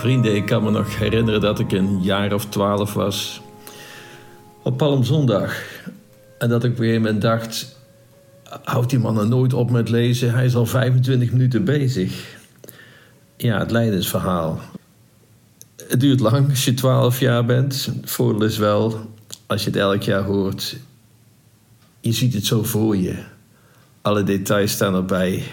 Vrienden, ik kan me nog herinneren dat ik een jaar of twaalf was. Op Palmzondag. En dat ik op een gegeven moment dacht... Houdt die man er nooit op met lezen? Hij is al 25 minuten bezig. Ja, het lijdensverhaal. Het duurt lang als je 12 jaar bent. Het voordeel is wel, als je het elk jaar hoort... Je ziet het zo voor je. Alle details staan erbij.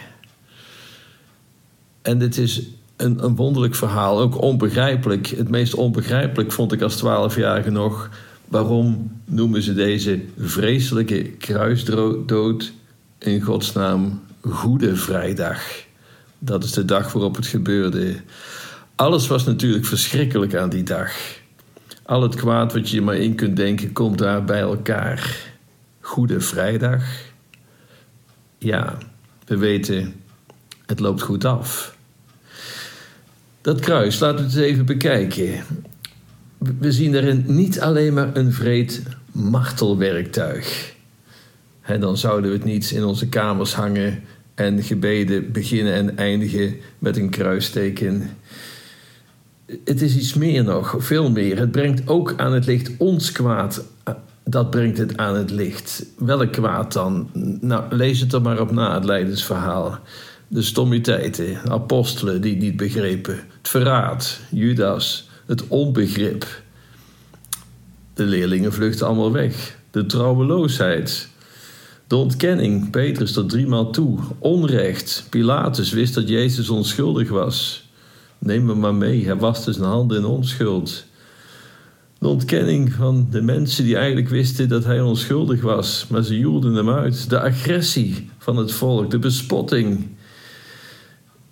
En dit is een, een wonderlijk verhaal, ook onbegrijpelijk. Het meest onbegrijpelijk vond ik als twaalfjarige nog. Waarom noemen ze deze vreselijke kruisdood in godsnaam Goede Vrijdag? Dat is de dag waarop het gebeurde. Alles was natuurlijk verschrikkelijk aan die dag. Al het kwaad wat je je maar in kunt denken komt daar bij elkaar. Goede Vrijdag. Ja, we weten, het loopt goed af. Dat kruis, laten we het even bekijken. We zien daarin niet alleen maar een vreed martelwerktuig. Dan zouden we het niet in onze kamers hangen en gebeden beginnen en eindigen met een kruisteken. Het is iets meer nog, veel meer. Het brengt ook aan het licht ons kwaad. Dat brengt het aan het licht. Welk kwaad dan? Nou, lees het er maar op na, het Leidensverhaal de stommiteiten, apostelen die niet begrepen, het verraad, Judas, het onbegrip. De leerlingen vluchten allemaal weg, de trouweloosheid, de ontkenning, Petrus tot driemaal toe, onrecht, Pilatus wist dat Jezus onschuldig was. Neem me maar mee, hij waste zijn handen in onschuld. De ontkenning van de mensen die eigenlijk wisten dat hij onschuldig was, maar ze joelden hem uit. De agressie van het volk, de bespotting,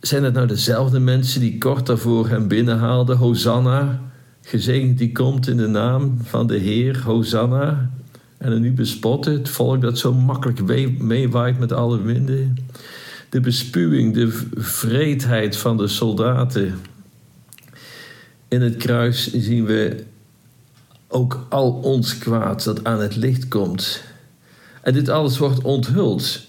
zijn het nou dezelfde mensen die kort daarvoor hem binnenhaalden? Hosanna, gezegend die komt in de naam van de Heer, Hosanna. En dan nu bespotten, het volk dat zo makkelijk meewaait met alle winden. De bespuwing, de vreedheid van de soldaten. In het kruis zien we ook al ons kwaad dat aan het licht komt. En dit alles wordt onthuld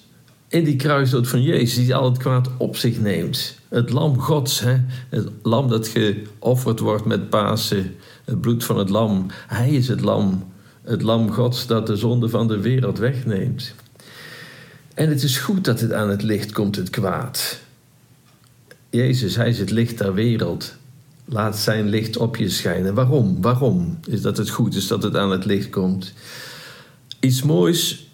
in die kruisdood van Jezus, die al het kwaad op zich neemt. Het lam Gods, hè? het lam dat geofferd wordt met Pasen, het bloed van het lam. Hij is het lam, het lam Gods dat de zonde van de wereld wegneemt. En het is goed dat het aan het licht komt, het kwaad. Jezus, hij is het licht der wereld. Laat zijn licht op je schijnen. Waarom? Waarom is dat het goed is dat het aan het licht komt? Iets moois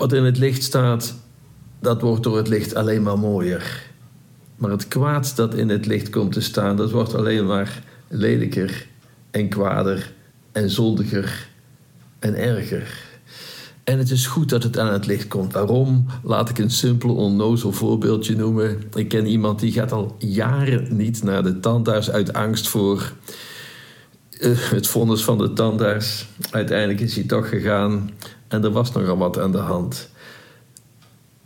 wat in het licht staat, dat wordt door het licht alleen maar mooier. Maar het kwaad dat in het licht komt te staan, dat wordt alleen maar lelijker en kwader en zondiger en erger. En het is goed dat het aan het licht komt. Waarom? Laat ik een simpel, onnozel voorbeeldje noemen. Ik ken iemand die gaat al jaren niet naar de tandarts uit angst voor uh, het vonnis van de tandarts. Uiteindelijk is hij toch gegaan en er was nogal wat aan de hand.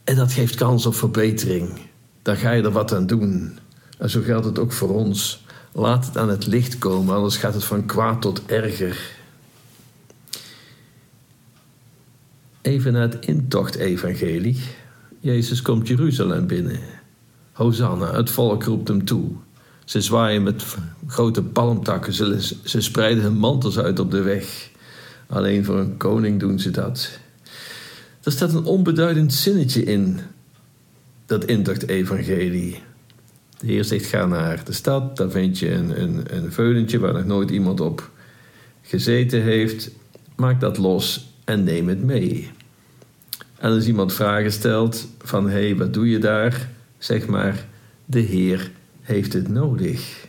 En dat geeft kans op verbetering. Daar ga je er wat aan doen. En zo geldt het ook voor ons. Laat het aan het licht komen, anders gaat het van kwaad tot erger. Even naar het intocht-evangelie. Jezus komt Jeruzalem binnen. Hosanna, het volk roept hem toe. Ze zwaaien met grote palmtakken, ze, ze spreiden hun mantels uit op de weg. Alleen voor een koning doen ze dat. Er staat een onbeduidend zinnetje in dat intocht-evangelie. De Heer zegt: ga naar de stad, daar vind je een, een, een veulentje waar nog nooit iemand op gezeten heeft. Maak dat los en neem het mee. En als iemand vragen stelt van hé, hey, wat doe je daar? Zeg maar, de Heer heeft het nodig.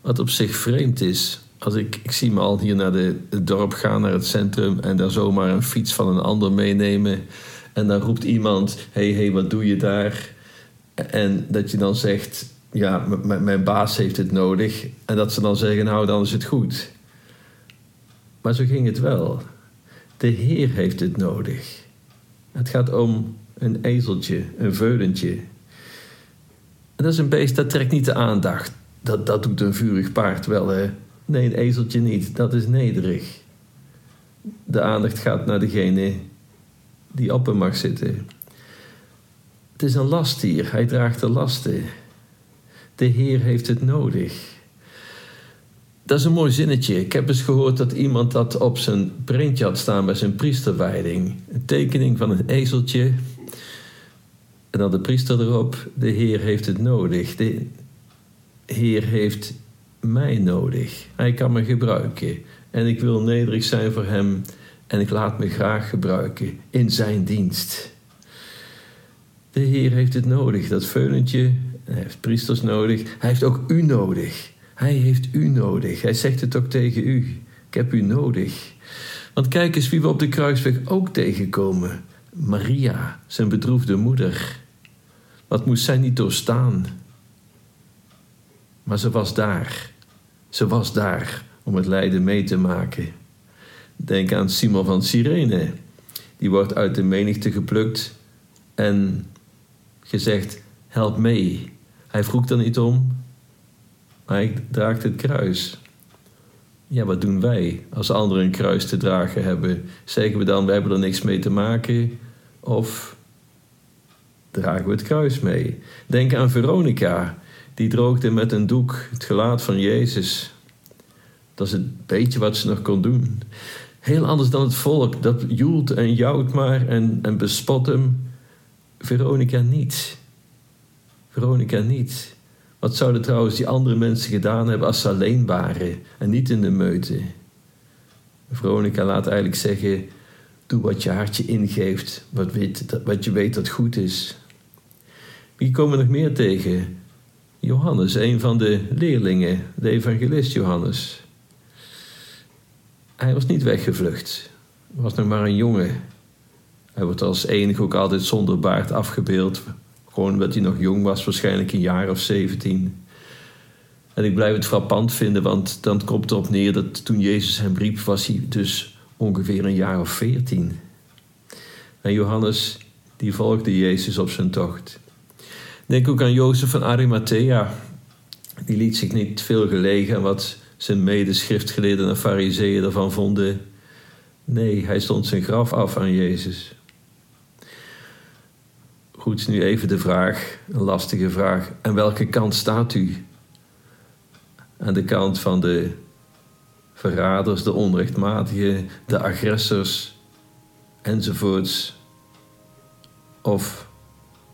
Wat op zich vreemd is, als ik, ik zie me al hier naar de, het dorp gaan, naar het centrum, en daar zomaar een fiets van een ander meenemen. En dan roept iemand: hey, hey, wat doe je daar? En dat je dan zegt: ja, mijn baas heeft het nodig. En dat ze dan zeggen: nou, dan is het goed. Maar zo ging het wel. De Heer heeft het nodig. Het gaat om een ezeltje, een veulentje. En dat is een beest dat trekt niet de aandacht. Dat, dat doet een vurig paard wel, hè. Nee, een ezeltje niet. Dat is nederig. De aandacht gaat naar degene die op hem mag zitten. Het is een lastdier. Hij draagt de lasten. De Heer heeft het nodig. Dat is een mooi zinnetje. Ik heb eens gehoord dat iemand dat op zijn printje had staan bij zijn priesterwijding. Een tekening van een ezeltje. En dan de priester erop. De Heer heeft het nodig. De Heer heeft mij nodig. Hij kan me gebruiken. En ik wil nederig zijn voor Hem. En ik laat me graag gebruiken in Zijn dienst. De Heer heeft het nodig. Dat veulentje. Hij heeft priesters nodig. Hij heeft ook u nodig. Hij heeft u nodig. Hij zegt het ook tegen u. Ik heb u nodig. Want kijk eens wie we op de kruisweg ook tegenkomen. Maria, zijn bedroefde moeder. Wat moest zij niet doorstaan? Maar ze was daar. Ze was daar om het lijden mee te maken. Denk aan Simon van Cyrene. Die wordt uit de menigte geplukt en gezegd: Help mee. Hij vroeg er niet om, maar hij draagt het kruis. Ja, wat doen wij als anderen een kruis te dragen hebben? Zeggen we dan, we hebben er niks mee te maken? Of dragen we het kruis mee? Denk aan Veronica, die droogde met een doek het gelaat van Jezus. Dat is het beetje wat ze nog kon doen. Heel anders dan het volk, dat joelt en jouwt maar en, en bespot hem. Veronica niet. Veronica niet. Wat zouden trouwens die andere mensen gedaan hebben als ze alleen waren en niet in de meute? Veronica laat eigenlijk zeggen: doe wat je hartje ingeeft, wat, weet, wat je weet dat goed is. Wie komen nog meer tegen? Johannes, een van de leerlingen, de evangelist Johannes. Hij was niet weggevlucht. Was nog maar een jongen. Hij wordt als enige ook altijd zonder baard afgebeeld. Gewoon omdat hij nog jong was, waarschijnlijk een jaar of 17. En ik blijf het frappant vinden, want dan komt erop neer dat toen Jezus hem riep, was hij dus ongeveer een jaar of 14. En Johannes, die volgde Jezus op zijn tocht. Denk ook aan Jozef van Arimathea. Die liet zich niet veel gelegen wat zijn medeschriftgeleerden en fariseeën ervan vonden. Nee, hij stond zijn graf af aan Jezus. Goed, nu even de vraag, een lastige vraag. Aan welke kant staat u? Aan de kant van de verraders, de onrechtmatigen, de agressors enzovoorts? Of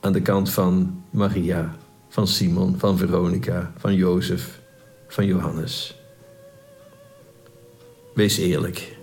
aan de kant van Maria, van Simon, van Veronica, van Jozef, van Johannes? Wees eerlijk.